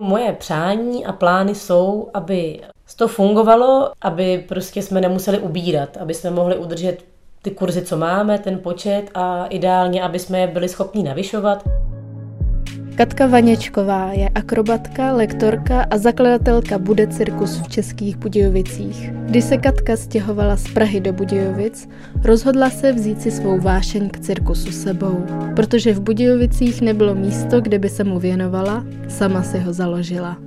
Moje přání a plány jsou, aby to fungovalo, aby prostě jsme nemuseli ubírat, aby jsme mohli udržet ty kurzy, co máme, ten počet a ideálně, aby jsme je byli schopni navyšovat. Katka Vaněčková je akrobatka, lektorka a zakladatelka Bude cirkus v Českých Budějovicích. Když se Katka stěhovala z Prahy do Budějovic, rozhodla se vzít si svou vášeň k cirkusu sebou. Protože v Budějovicích nebylo místo, kde by se mu věnovala, sama si ho založila.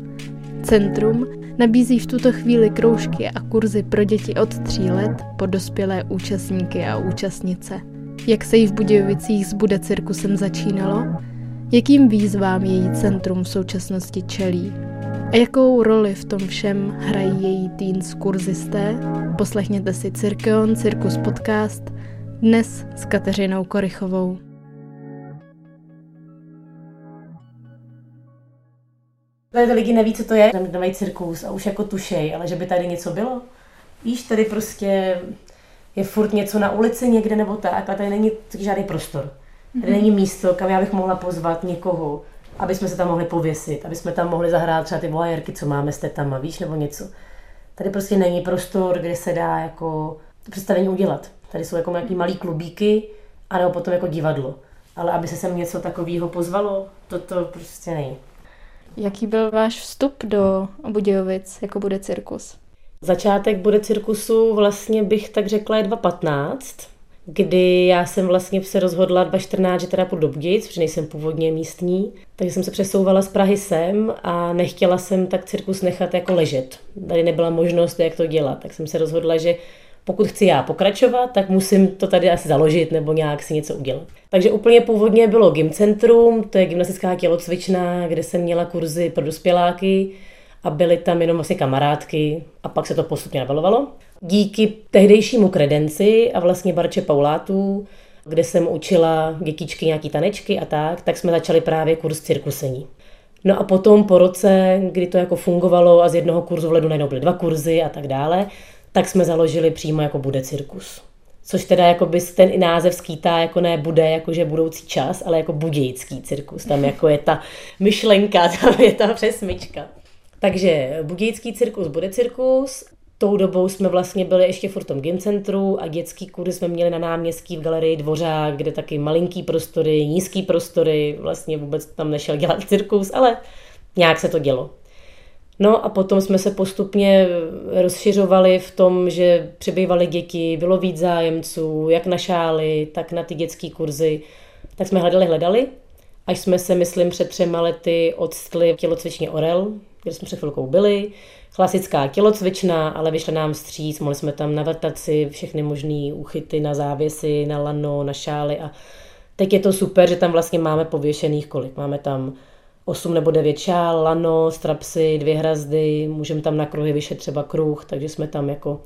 Centrum nabízí v tuto chvíli kroužky a kurzy pro děti od tří let po dospělé účastníky a účastnice. Jak se jí v Budějovicích s Bude cirkusem začínalo? Jakým výzvám její centrum v současnosti čelí? A jakou roli v tom všem hrají její teens kurzisté? Poslechněte si Cirkeon Cirkus podcast dnes s Kateřinou Korychovou. Tady lidi neví, co to je, dávají cirkus a už jako tušej, ale že by tady něco bylo. Víš, tady prostě je furt něco na ulici někde nebo tak a tady není žádný prostor. Tady není místo, kam já bych mohla pozvat někoho, aby jsme se tam mohli pověsit, aby jsme tam mohli zahrát třeba ty voajerky, co máme s tetama, víš, nebo něco. Tady prostě není prostor, kde se dá jako to představení udělat. Tady jsou jako nějaký malý klubíky, anebo potom jako divadlo. Ale aby se sem něco takového pozvalo, to, to prostě není. Jaký byl váš vstup do Budějovic, jako bude cirkus? Začátek bude cirkusu vlastně bych tak řekla je 2015 kdy já jsem vlastně se rozhodla 2014, že teda půjdu do Budějic, protože nejsem původně místní, takže jsem se přesouvala z Prahy sem a nechtěla jsem tak cirkus nechat jako ležet. Tady nebyla možnost, jak to dělat, tak jsem se rozhodla, že pokud chci já pokračovat, tak musím to tady asi založit nebo nějak si něco udělat. Takže úplně původně bylo Gym Centrum, to je gymnastická tělocvična, kde jsem měla kurzy pro dospěláky a byly tam jenom vlastně kamarádky a pak se to postupně nabalovalo díky tehdejšímu kredenci a vlastně Barče Paulátů, kde jsem učila dětičky nějaký tanečky a tak, tak jsme začali právě kurz cirkusení. No a potom po roce, kdy to jako fungovalo a z jednoho kurzu v ledu najednou byly dva kurzy a tak dále, tak jsme založili přímo jako bude cirkus. Což teda jako by ten i název skýtá jako ne bude jakože budoucí čas, ale jako budějický cirkus. Tam jako je ta myšlenka, tam je ta přesmička. Takže budějický cirkus bude cirkus Tou dobou jsme vlastně byli ještě v tom gym centru a dětský kurzy jsme měli na náměstí v galerii Dvořák, kde taky malinký prostory, nízký prostory, vlastně vůbec tam nešel dělat cirkus, ale nějak se to dělo. No a potom jsme se postupně rozšiřovali v tom, že přibývaly děti, bylo víc zájemců, jak na šály, tak na ty dětské kurzy. Tak jsme hledali, hledali, až jsme se, myslím, před třema lety odstli tělocvičně Orel, kde jsme před chvilkou byli klasická tělocvična, ale vyšla nám stříc, mohli jsme tam navrtat si všechny možné úchyty na závěsy, na lano, na šály a teď je to super, že tam vlastně máme pověšených kolik. Máme tam 8 nebo 9 šál, lano, strapsy, dvě hrazdy, můžeme tam na kruhy vyšet třeba kruh, takže jsme tam jako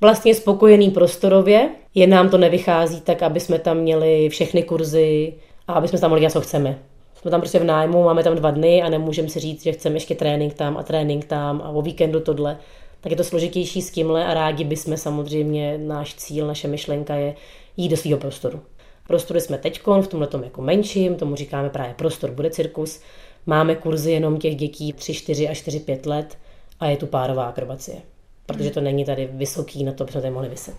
vlastně spokojený prostorově. Je nám to nevychází tak, aby jsme tam měli všechny kurzy a aby jsme tam mohli dělat, co chceme jsme tam prostě v nájmu, máme tam dva dny a nemůžeme si říct, že chceme ještě trénink tam a trénink tam a o víkendu tohle. Tak je to složitější s tímhle a rádi bychom samozřejmě, náš cíl, naše myšlenka je jít do svého prostoru. Prostory jsme teď v tomhle jako menším, tomu říkáme právě prostor, bude cirkus. Máme kurzy jenom těch dětí 3, 4 a 4, 5 let a je tu párová akrobacie. Protože to není tady vysoký na to, aby jsme tady mohli vyset.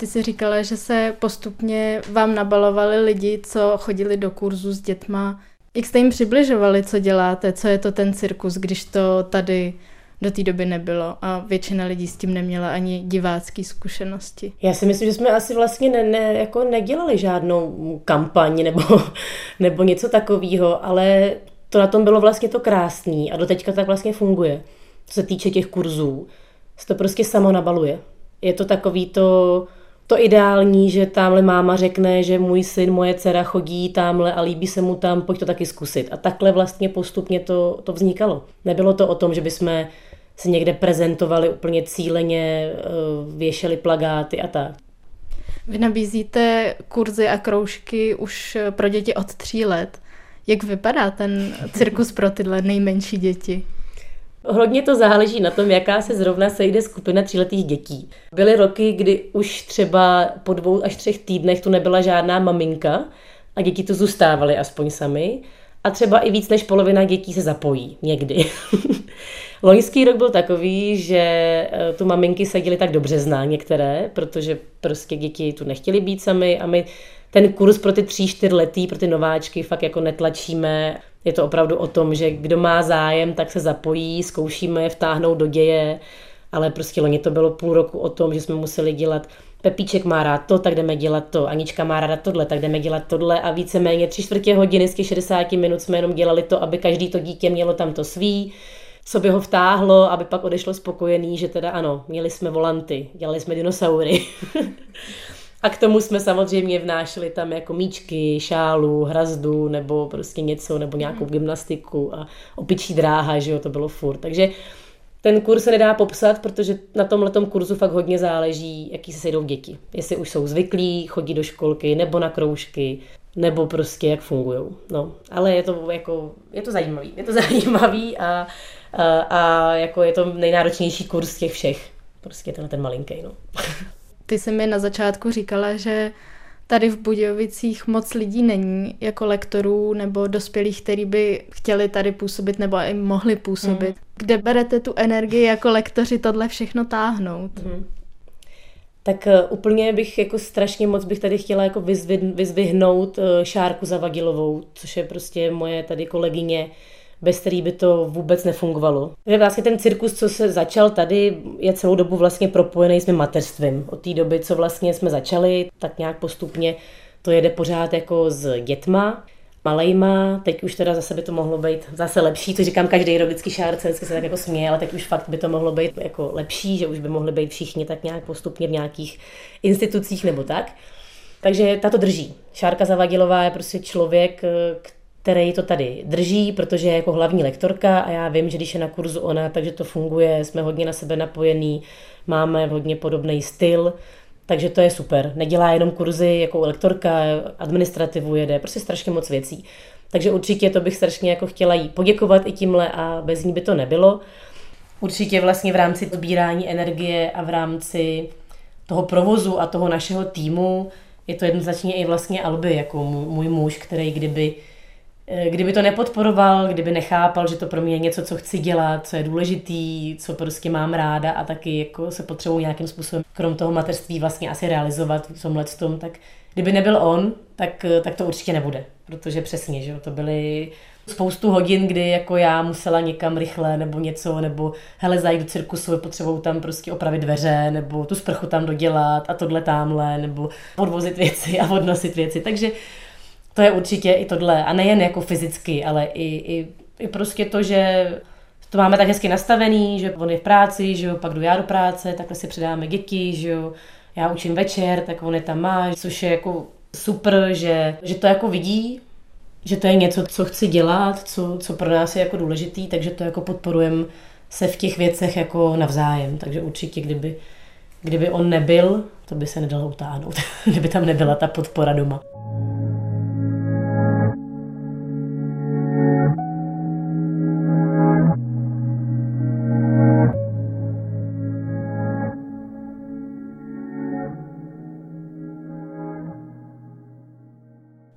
Ty jsi říkala, že se postupně vám nabalovali lidi, co chodili do kurzu s dětma. Jak jste jim přibližovali, co děláte, co je to ten cirkus, když to tady do té doby nebylo a většina lidí s tím neměla ani divácké zkušenosti. Já si myslím, že jsme asi vlastně ne, ne, jako nedělali žádnou kampaň nebo, nebo něco takového, ale to na tom bylo vlastně to krásný a do teďka tak vlastně funguje. Co se týče těch kurzů, se to prostě samo nabaluje. Je to takový to, to ideální, že tamhle máma řekne, že můj syn, moje dcera chodí tamhle a líbí se mu tam, pojď to taky zkusit. A takhle vlastně postupně to, to vznikalo. Nebylo to o tom, že bychom se někde prezentovali úplně cíleně, eh, věšeli plagáty a tak. Vy nabízíte kurzy a kroužky už pro děti od tří let. Jak vypadá ten cirkus pro tyhle nejmenší děti? Hodně to záleží na tom, jaká se zrovna sejde skupina tříletých dětí. Byly roky, kdy už třeba po dvou až třech týdnech tu nebyla žádná maminka a děti tu zůstávaly aspoň sami. a třeba i víc než polovina dětí se zapojí někdy. Loňský rok byl takový, že eh, tu maminky seděly tak dobře zná některé, protože prostě děti tu nechtěly být sami a my ten kurz pro ty tří, čtyřletý, pro ty nováčky fakt jako netlačíme. Je to opravdu o tom, že kdo má zájem, tak se zapojí, zkoušíme je vtáhnout do děje, ale prostě loni to bylo půl roku o tom, že jsme museli dělat Pepíček má rád to, tak jdeme dělat to. Anička má ráda tohle, tak jdeme dělat tohle. A víceméně tři čtvrtě hodiny z těch 60 minut jsme jenom dělali to, aby každý to dítě mělo tam to svý, co by ho vtáhlo, aby pak odešlo spokojený, že teda ano, měli jsme volanty, dělali jsme dinosaury. A k tomu jsme samozřejmě vnášeli tam jako míčky, šálu, hrazdu nebo prostě něco, nebo nějakou mhm. gymnastiku a opičí dráha, že jo, to bylo furt. Takže ten kurz se nedá popsat, protože na tomhle kurzu fakt hodně záleží, jaký se sejdou děti. Jestli už jsou zvyklí, chodí do školky, nebo na kroužky, nebo prostě jak fungují. No, ale je to jako, je to zajímavý. Je to zajímavý a, a, a jako je to nejnáročnější kurz z těch všech. Prostě tenhle ten malinký, no. Ty jsi mi na začátku říkala, že tady v Budějovicích moc lidí není, jako lektorů nebo dospělých, kteří by chtěli tady působit nebo i mohli působit. Mm. Kde berete tu energii jako lektoři tohle všechno táhnout? Mm. Tak uh, úplně bych jako strašně moc bych tady chtěla jako vyzvihnout uh, Šárku Zavadilovou, což je prostě moje tady kolegyně, bez který by to vůbec nefungovalo. Takže vlastně ten cirkus, co se začal tady, je celou dobu vlastně propojený s mým mateřstvím. Od té doby, co vlastně jsme začali, tak nějak postupně to jede pořád jako s dětma, malejma, teď už teda zase by to mohlo být zase lepší, co říkám každý vždycky šárce, vždycky se tak jako směje, ale teď už fakt by to mohlo být jako lepší, že už by mohli být všichni tak nějak postupně v nějakých institucích nebo tak. Takže tato drží. Šárka Zavadilová je prostě člověk, který to tady drží, protože je jako hlavní lektorka a já vím, že když je na kurzu ona, takže to funguje, jsme hodně na sebe napojení, máme hodně podobný styl, takže to je super. Nedělá jenom kurzy jako lektorka, administrativu jede, prostě strašně moc věcí. Takže určitě to bych strašně jako chtěla jí poděkovat i tímhle a bez ní by to nebylo. Určitě vlastně v rámci sbírání energie a v rámci toho provozu a toho našeho týmu je to jednoznačně i vlastně Alby, jako můj muž, který kdyby kdyby to nepodporoval, kdyby nechápal, že to pro mě je něco, co chci dělat, co je důležitý, co prostě mám ráda a taky jako se potřebuji nějakým způsobem krom toho mateřství vlastně asi realizovat v tomhle tom, tak kdyby nebyl on, tak, eh, tak to určitě nebude. Protože přesně, že to byly spoustu hodin, kdy jako já musela někam rychle nebo něco, nebo hele, zajít do cirkusu, potřebuju tam prostě opravit dveře, nebo tu sprchu tam dodělat a tohle tamhle, nebo podvozit věci a odnosit věci. Takže to je určitě i tohle. A nejen jako fyzicky, ale i, i, i prostě to, že to máme tak hezky nastavený, že on je v práci, že jo, pak jdu já do práce, takhle si předáme děti, že jo, já učím večer, tak on je tam má, což je jako super, že, že to jako vidí, že to je něco, co chci dělat, co, co pro nás je jako důležitý, takže to jako podporujem se v těch věcech jako navzájem. Takže určitě, kdyby, kdyby on nebyl, to by se nedalo utáhnout, kdyby tam nebyla ta podpora doma.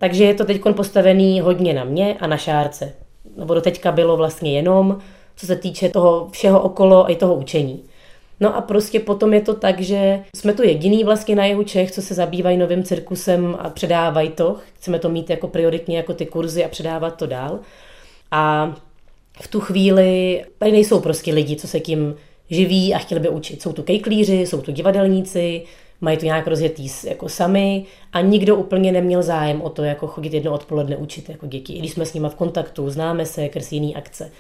Takže je to teď postavený hodně na mě a na šárce. Nebo do teďka bylo vlastně jenom, co se týče toho všeho okolo a i toho učení. No a prostě potom je to tak, že jsme tu jediný vlastně na jihu Čech, co se zabývají novým cirkusem a předávají to. Chceme to mít jako prioritně jako ty kurzy a předávat to dál. A v tu chvíli tady nejsou prostě lidi, co se tím živí a chtěli by učit. Jsou tu kejklíři, jsou tu divadelníci, mají to nějak rozjetý jako sami a nikdo úplně neměl zájem o to, jako chodit jedno odpoledne učit jako děti. I když jsme s nimi v kontaktu, známe se, kres jiný akce.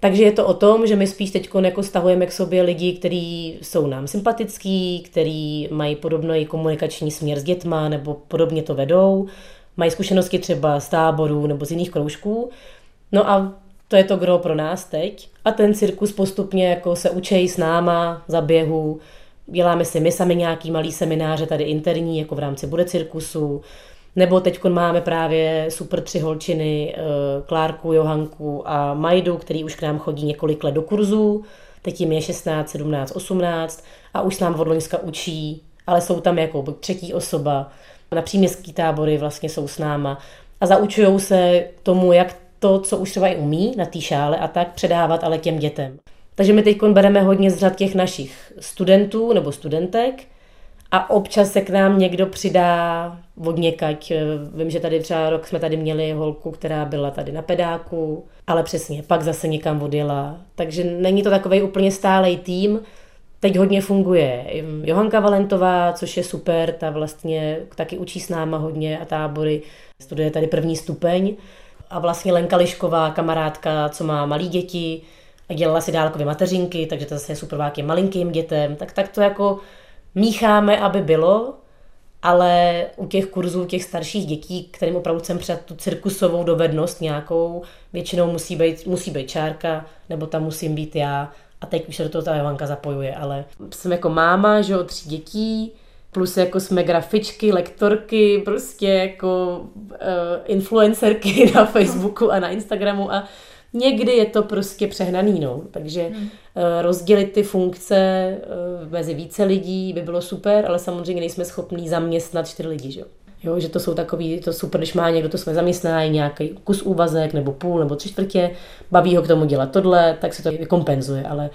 Takže je to o tom, že my spíš teď jako stahujeme k sobě lidi, kteří jsou nám sympatický, kteří mají podobný komunikační směr s dětma nebo podobně to vedou, mají zkušenosti třeba z táborů nebo z jiných kroužků. No a to je to gro pro nás teď. A ten cirkus postupně jako se učí s náma za běhu, děláme si my sami nějaký malý semináře tady interní, jako v rámci Bude cirkusu, nebo teď máme právě super tři holčiny, eh, Klárku, Johanku a Majdu, který už k nám chodí několik let do kurzu. Teď jim je 16, 17, 18 a už s nám od Loňska učí, ale jsou tam jako třetí osoba. Na příměstský tábory vlastně jsou s náma a zaučují se tomu, jak to, co už třeba i umí na té šále a tak předávat ale těm dětem. Takže my teď bereme hodně z řad těch našich studentů nebo studentek a občas se k nám někdo přidá od někať. Vím, že tady třeba rok jsme tady měli holku, která byla tady na pedáku, ale přesně, pak zase někam odjela. Takže není to takový úplně stálej tým. Teď hodně funguje Johanka Valentová, což je super, ta vlastně taky učí s náma hodně a tábory, studuje tady první stupeň. A vlastně Lenka Lišková, kamarádka, co má malí děti, dělala si dálkově mateřinky, takže to zase je super k malinkým dětem, tak, tak to jako mícháme, aby bylo, ale u těch kurzů těch starších dětí, kterým opravdu chcem před tu cirkusovou dovednost nějakou, většinou musí být, musí být čárka, nebo tam musím být já. A teď už se do toho ta Jovanka zapojuje, ale jsem jako máma, že o tří dětí, plus jako jsme grafičky, lektorky, prostě jako uh, influencerky na Facebooku a na Instagramu a Někdy je to prostě přehnaný, no. Takže hmm. Eh, rozdělit ty funkce eh, mezi více lidí by bylo super, ale samozřejmě nejsme schopní zaměstnat čtyři lidi, že? Jo, že to jsou takový, to super, když má někdo to své zaměstnání, nějaký kus úvazek, nebo půl, nebo tři čtvrtě, baví ho k tomu dělat tohle, tak se to vykompenzuje, ale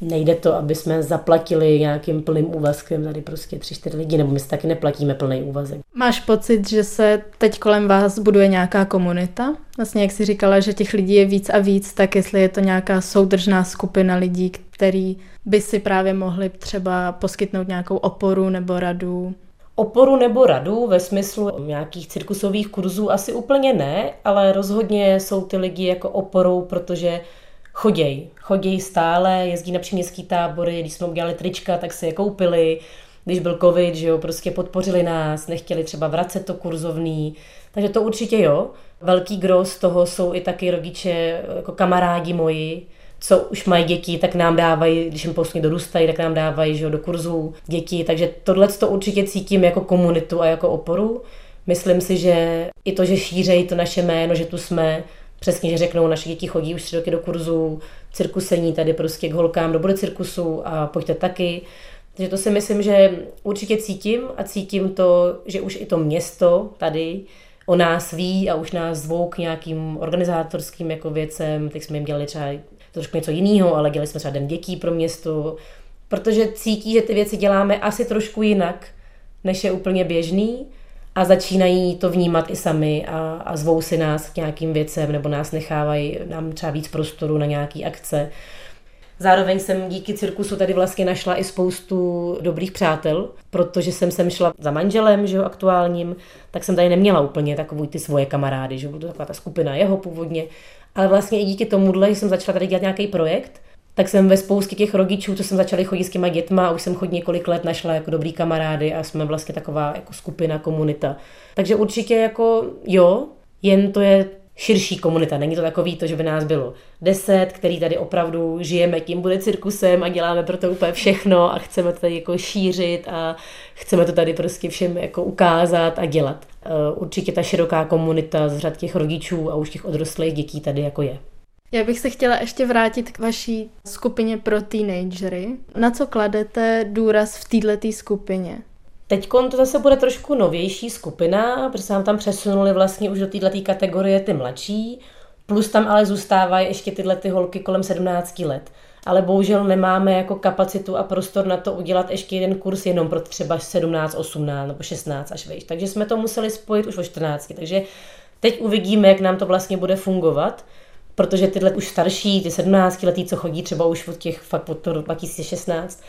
nejde to, aby jsme zaplatili nějakým plným úvazkem tady prostě tři, čtyři lidi, nebo my si taky neplatíme plný úvazek. Máš pocit, že se teď kolem vás buduje nějaká komunita? Vlastně jak jsi říkala, že těch lidí je víc a víc, tak jestli je to nějaká soudržná skupina lidí, který by si právě mohli třeba poskytnout nějakou oporu nebo radu? Oporu nebo radu ve smyslu nějakých cirkusových kurzů asi úplně ne, ale rozhodně jsou ty lidi jako oporou, protože choděj. Choděj stále, jezdí na příměstský tábory, když jsme udělali trička, tak si je koupili, když byl covid, že jo, prostě podpořili nás, nechtěli třeba vracet to kurzovný, takže to určitě jo. Velký gros toho jsou i taky rodiče, jako kamarádi moji, co už mají děti, tak nám dávají, když jim postupně dorůstají, tak nám dávají že jo, do kurzů děti. Takže tohle to určitě cítím jako komunitu a jako oporu. Myslím si, že i to, že šířejí to naše jméno, že tu jsme, přesně, že řeknou, naše děti chodí už tři roky do kurzu, cirkusení tady prostě k holkám do bude cirkusu a pojďte taky. Takže to si myslím, že určitě cítím a cítím to, že už i to město tady o nás ví a už nás zvou k nějakým organizátorským jako věcem. Teď jsme jim dělali třeba trošku něco jiného, ale dělali jsme třeba den dětí pro město, protože cítí, že ty věci děláme asi trošku jinak, než je úplně běžný a začínají to vnímat i sami a, a zvou si nás k nějakým věcem nebo nás nechávají nám třeba víc prostoru na nějaký akce. Zároveň jsem díky cirkusu tady vlastně našla i spoustu dobrých přátel, protože jsem sem šla za manželem, že jo, aktuálním, tak jsem tady neměla úplně takový ty svoje kamarády, že byla taková ta skupina jeho původně, ale vlastně i díky tomuhle jsem začala tady dělat nějaký projekt, tak jsem ve spoustě těch rodičů, co jsem začala chodit s těma dětma, už jsem chodit několik let našla jako dobrý kamarády a jsme vlastně taková jako skupina, komunita. Takže určitě jako jo, jen to je širší komunita. Není to takový to, že by nás bylo deset, který tady opravdu žijeme tím bude cirkusem a děláme pro to úplně všechno a chceme to tady jako šířit a chceme to tady prostě všem jako ukázat a dělat. Eh, určitě ta široká komunita z řad těch rodičů a už těch odrostlých dětí tady jako je. Já bych se chtěla ještě vrátit k vaší skupině pro teenagery. Na co kladete důraz v této skupině? Teď to zase bude trošku novější skupina, protože se tam přesunuli vlastně už do této kategorie ty mladší, plus tam ale zůstávají ještě tyhle ty holky kolem 17 let. Ale bohužel nemáme jako kapacitu a prostor na to udělat ještě jeden kurz jenom pro třeba 17, 18 nebo 16 až vejš. Takže jsme to museli spojit už o 14. Takže teď uvidíme, jak nám to vlastně bude fungovat protože tyhle už starší, ty 17 letý, co chodí třeba už od těch fakt od toho 2016,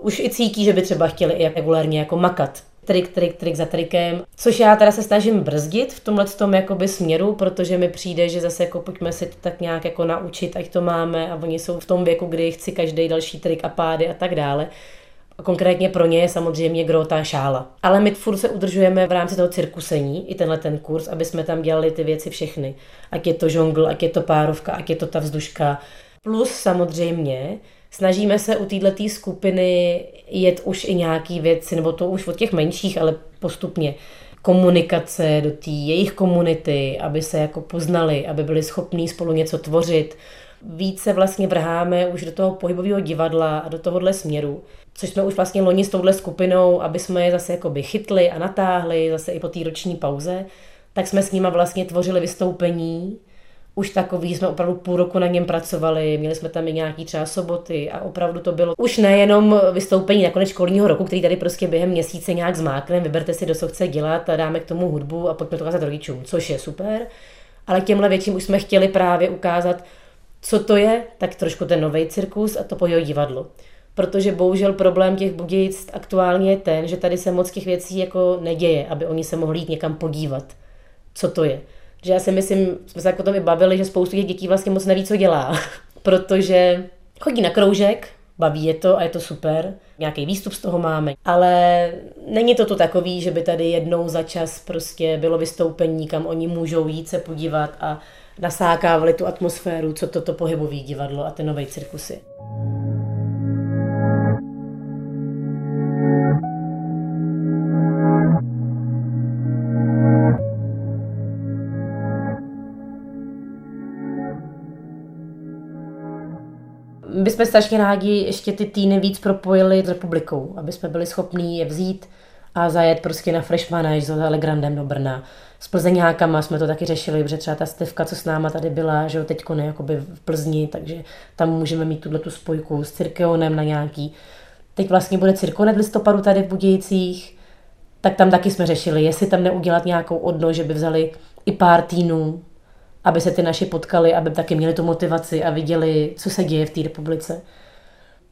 už i cítí, že by třeba chtěli i regulárně jako makat trik, trik, trik za trikem, což já teda se snažím brzdit v tomhle tom jakoby směru, protože mi přijde, že zase jako pojďme si to tak nějak jako naučit, ať to máme a oni jsou v tom věku, kdy chci každý další trik a pády a tak dále. Konkrétně pro ně je samozřejmě grota šála. Ale my furt se udržujeme v rámci toho cirkusení, i tenhle ten kurz, aby jsme tam dělali ty věci všechny. Ať je to žongl, ať je to párovka, ať je to ta vzduška. Plus samozřejmě snažíme se u této skupiny jet už i nějaký věci, nebo to už od těch menších, ale postupně komunikace do té jejich komunity, aby se jako poznali, aby byli schopní spolu něco tvořit. Více vlastně vrháme už do toho pohybového divadla a do tohohle směru což jsme už vlastně loni s touhle skupinou, aby jsme je zase jakoby chytli a natáhli, zase i po té roční pauze, tak jsme s nima vlastně tvořili vystoupení už takový, jsme opravdu půl roku na něm pracovali, měli jsme tam i nějaký třeba soboty a opravdu to bylo už nejenom vystoupení nakonec školního roku, který tady prostě během měsíce nějak zmákne, vyberte si, do co chce dělat a dáme k tomu hudbu a pojďme to ukázat rodičům, což je super, ale těmhle větším už jsme chtěli právě ukázat, co to je, tak trošku ten nový cirkus a to po divadlo. Protože bohužel problém těch Budějic aktuálně je ten, že tady se moc těch věcí jako neděje, aby oni se mohli jít někam podívat, co to je. Že já si myslím, jsme se jako to i bavili, že spoustu těch dětí vlastně moc neví, co dělá, protože chodí na kroužek, baví je to a je to super, nějaký výstup z toho máme, ale není to to takový, že by tady jednou za čas prostě bylo vystoupení, kam oni můžou jít se podívat a nasákávali tu atmosféru, co toto pohybové divadlo a ty nové cirkusy. My jsme strašně rádi ještě ty týny víc propojili s republikou, aby jsme byli schopní je vzít a zajet prostě na Freshmana, za Legrandem do Brna. S Plzeňákama jsme to taky řešili, protože třeba ta Stevka, co s náma tady byla, že jo, teďko ne, jakoby v Plzni, takže tam můžeme mít tuhle tu spojku s Cirkeonem na nějaký. Teď vlastně bude Cirkonet v listopadu tady v Budějcích, tak tam taky jsme řešili, jestli tam neudělat nějakou odno, že by vzali i pár týnů, aby se ty naši potkali, aby taky měli tu motivaci a viděli, co se děje v té republice.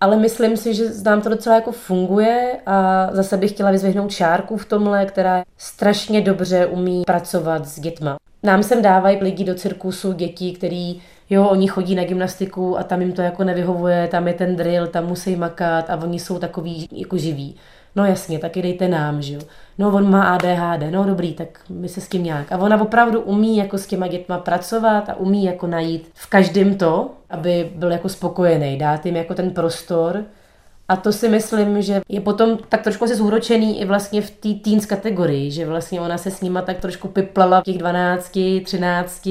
Ale myslím si, že nám to docela jako funguje a zase bych chtěla vyzvihnout Šárku v tomhle, která strašně dobře umí pracovat s dětma. Nám sem dávají lidi do cirkusu děti, který jo, oni chodí na gymnastiku a tam jim to jako nevyhovuje, tam je ten drill, tam musí makat a oni jsou takový jako živí. No jasně, taky dejte nám, že jo. No on má ADHD, no dobrý, tak my se s tím nějak. A ona opravdu umí jako s těma dětma pracovat a umí jako najít v každém to, aby byl jako spokojený, dát jim jako ten prostor. A to si myslím, že je potom tak trošku asi zúročený i vlastně v té teens kategorii, že vlastně ona se s nima tak trošku piplala v těch 12, 13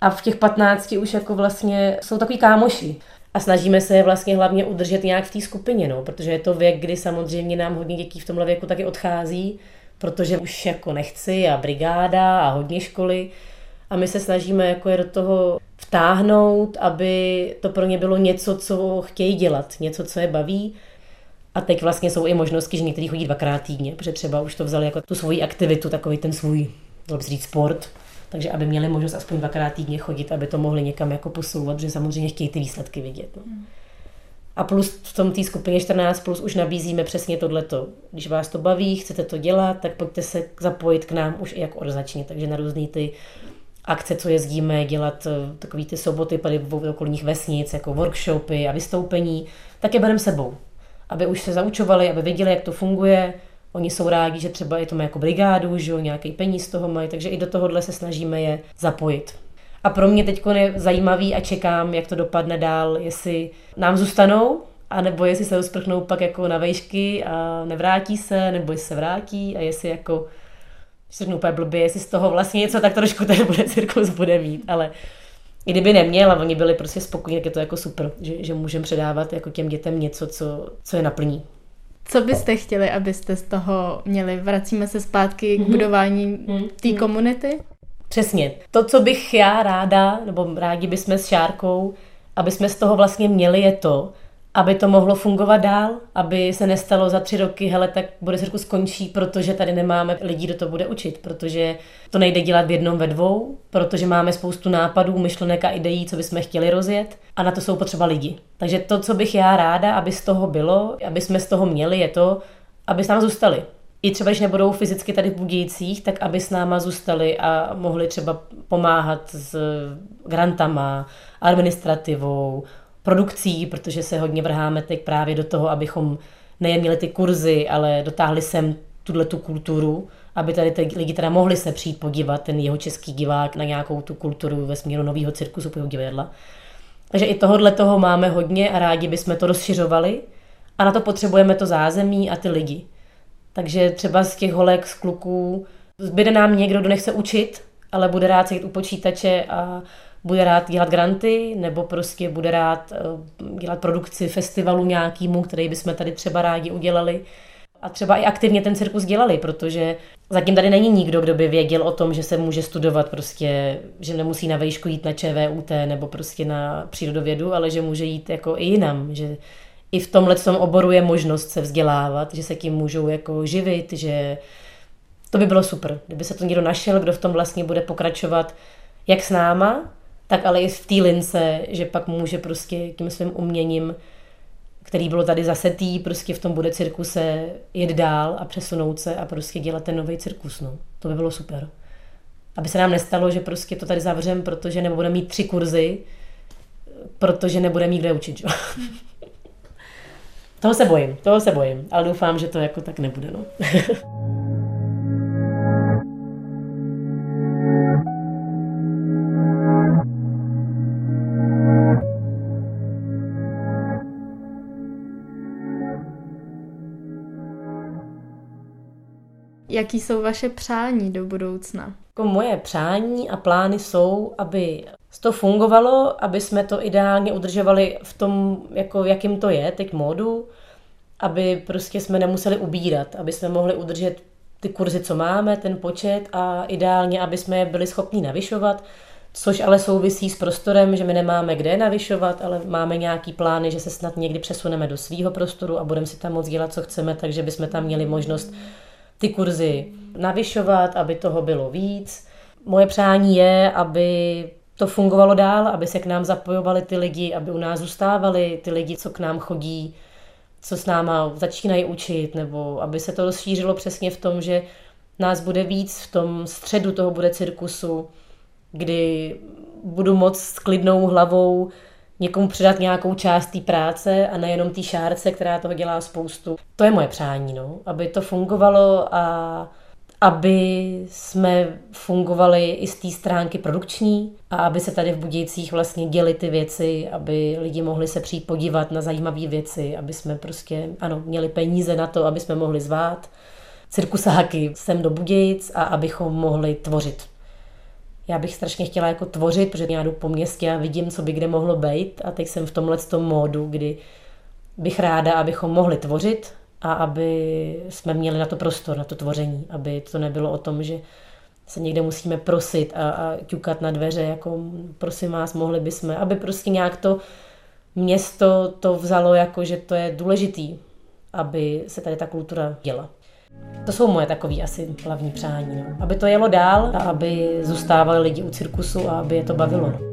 a v těch 15 už jako vlastně jsou takový kámoši a snažíme se je vlastně hlavně udržet nějak v té skupině, no, protože je to věk, kdy samozřejmě nám hodně dětí v tomhle věku taky odchází, protože už jako nechci a brigáda a hodně školy a my se snažíme jako je do toho vtáhnout, aby to pro ně bylo něco, co chtějí dělat, něco, co je baví. A teď vlastně jsou i možnosti, že někteří chodí dvakrát týdně, protože třeba už to vzali jako tu svoji aktivitu, takový ten svůj, říct, sport takže aby měli možnost aspoň dvakrát týdně chodit, aby to mohli někam jako posouvat, protože samozřejmě chtějí ty výsledky vidět. No. Hmm. A plus v tom té skupině 14 plus už nabízíme přesně tohleto. Když vás to baví, chcete to dělat, tak pojďte se zapojit k nám už i jako organizačně. Takže na různý ty akce, co jezdíme, dělat eh, takový ty soboty tady v okolních vesnic, jako workshopy a vystoupení, tak je bereme sebou. Aby už se zaučovali, aby viděli, jak to funguje, Oni jsou rádi, že třeba je to jako brigádu, že jo, nějaký peníz z toho mají, takže i do tohohle se snažíme je zapojit. A pro mě teď je zajímavý a čekám, jak to dopadne dál, jestli nám zůstanou, anebo jestli se rozprchnou pak jako na vejšky a nevrátí se, nebo jestli se vrátí a jestli jako, když řeknu úplně blbě, jestli z toho vlastně něco tak trošku ten bude cirkus bude mít, ale i kdyby neměl a oni byli prostě spokojení, tak je to jako super, že, že můžeme předávat jako těm dětem něco, co, co je naplní. Co byste chtěli, abyste z toho měli? Vracíme se zpátky k mhm. budování mm-hmm. té komunity? Přesně. To, co bych já ráda, nebo rádi bychom s Šárkou, aby jsme z toho vlastně měli, je to, aby to mohlo fungovat dál, aby se nestalo za tři roky, hele, tak bude cirkus skončí, protože tady nemáme lidí, kdo to bude učit, protože to nejde dělat v jednom ve dvou, protože máme spoustu nápadů, myšlenek a ideí, co bychom chtěli rozjet a na to jsou potřeba lidi. Takže to, co bych já ráda, aby z toho bylo, aby jsme z toho měli, je to, aby s námi zůstali. I třeba, když nebudou fyzicky tady v Budějcích, tak aby s náma zůstali a mohli třeba pomáhat s grantama, administrativou, produkcí, protože se hodně vrháme teď právě do toho, abychom nejen měli ty kurzy, ale dotáhli sem tuhle tu kulturu, aby tady ty lidi teda mohli se přijít podívat, ten jeho český divák na nějakou tu kulturu ve směru nového cirkusu divadla. Takže i tohohle toho máme hodně a rádi bychom to rozšiřovali a na to potřebujeme to zázemí a ty lidi. Takže třeba z těch holek, z kluků, zbyde nám někdo, kdo nechce učit, ale bude rád sedět u počítače a bude rád dělat granty, nebo prostě bude rád eh, dělat produkci festivalu nějakýmu, který bychom tady třeba rádi udělali. a třeba i aktivně ten cirkus dělali, protože zatím tady není nikdo, kdo by věděl o tom, že se může studovat prostě, že nemusí na vejšku jít na ČVUT nebo prostě na přírodovědu, ale že může jít jako i jinam, že i v tomhle oboru je možnost se vzdělávat, že se tím můžou jako živit, že to by bylo super, kdyby se to někdo našel, kdo v tom vlastně bude pokračovat jak s náma, tak ale i v té lince, že pak může prostě tím svým uměním který bylo tady zasetý, prostě v tom bude cirkuse jet dál a přesunout se a prostě dělat ten nový cirkus. No. To by bylo super. Aby se nám nestalo, že prostě to tady zavřem, protože nebudeme mít tři kurzy, protože nebudeme mít kde učit. toho se bojím, toho se bojím, ale doufám, že to jako tak nebude. No. Jaký jsou vaše přání do budoucna? Jako moje přání a plány jsou, aby to fungovalo, aby jsme to ideálně udržovali v tom, jako jakým to je teď módu, aby prostě jsme nemuseli ubírat, aby jsme mohli udržet ty kurzy, co máme, ten počet a ideálně, aby jsme je byli schopni navyšovat, což ale souvisí s prostorem, že my nemáme kde navyšovat, ale máme nějaký plány, že se snad někdy přesuneme do svého prostoru a budeme si tam moc dělat, co chceme, takže bychom tam měli možnost ty kurzy navyšovat, aby toho bylo víc. Moje přání je, aby to fungovalo dál, aby se k nám zapojovali ty lidi, aby u nás zůstávali ty lidi, co k nám chodí, co s náma začínají učit, nebo aby se to rozšířilo přesně v tom, že nás bude víc v tom středu toho bude cirkusu, kdy budu moc s klidnou hlavou někomu předat nějakou část té práce a nejenom té šárce, která toho dělá spoustu. To je moje přání, no. aby to fungovalo a aby jsme fungovali i z té stránky produkční a aby se tady v Budějcích vlastně děli ty věci, aby lidi mohli se přijít podívat na zajímavé věci, aby jsme prostě, ano, měli peníze na to, aby jsme mohli zvát cirkusáky sem do Budějic a abychom mohli tvořit já bych strašně chtěla jako tvořit, protože já jdu po městě a vidím, co by kde mohlo být a teď jsem v tomhle tom módu, kdy bych ráda, abychom mohli tvořit a aby jsme měli na to prostor, na to tvoření, aby to nebylo o tom, že se někde musíme prosit a, a ťukat na dveře, jako prosím vás, mohli bychom, aby prostě nějak to město to vzalo jako, že to je důležitý, aby se tady ta kultura děla. To jsou moje takové asi hlavní přání. No. Aby to jelo dál a aby zůstávali lidi u cirkusu a aby je to bavilo. No.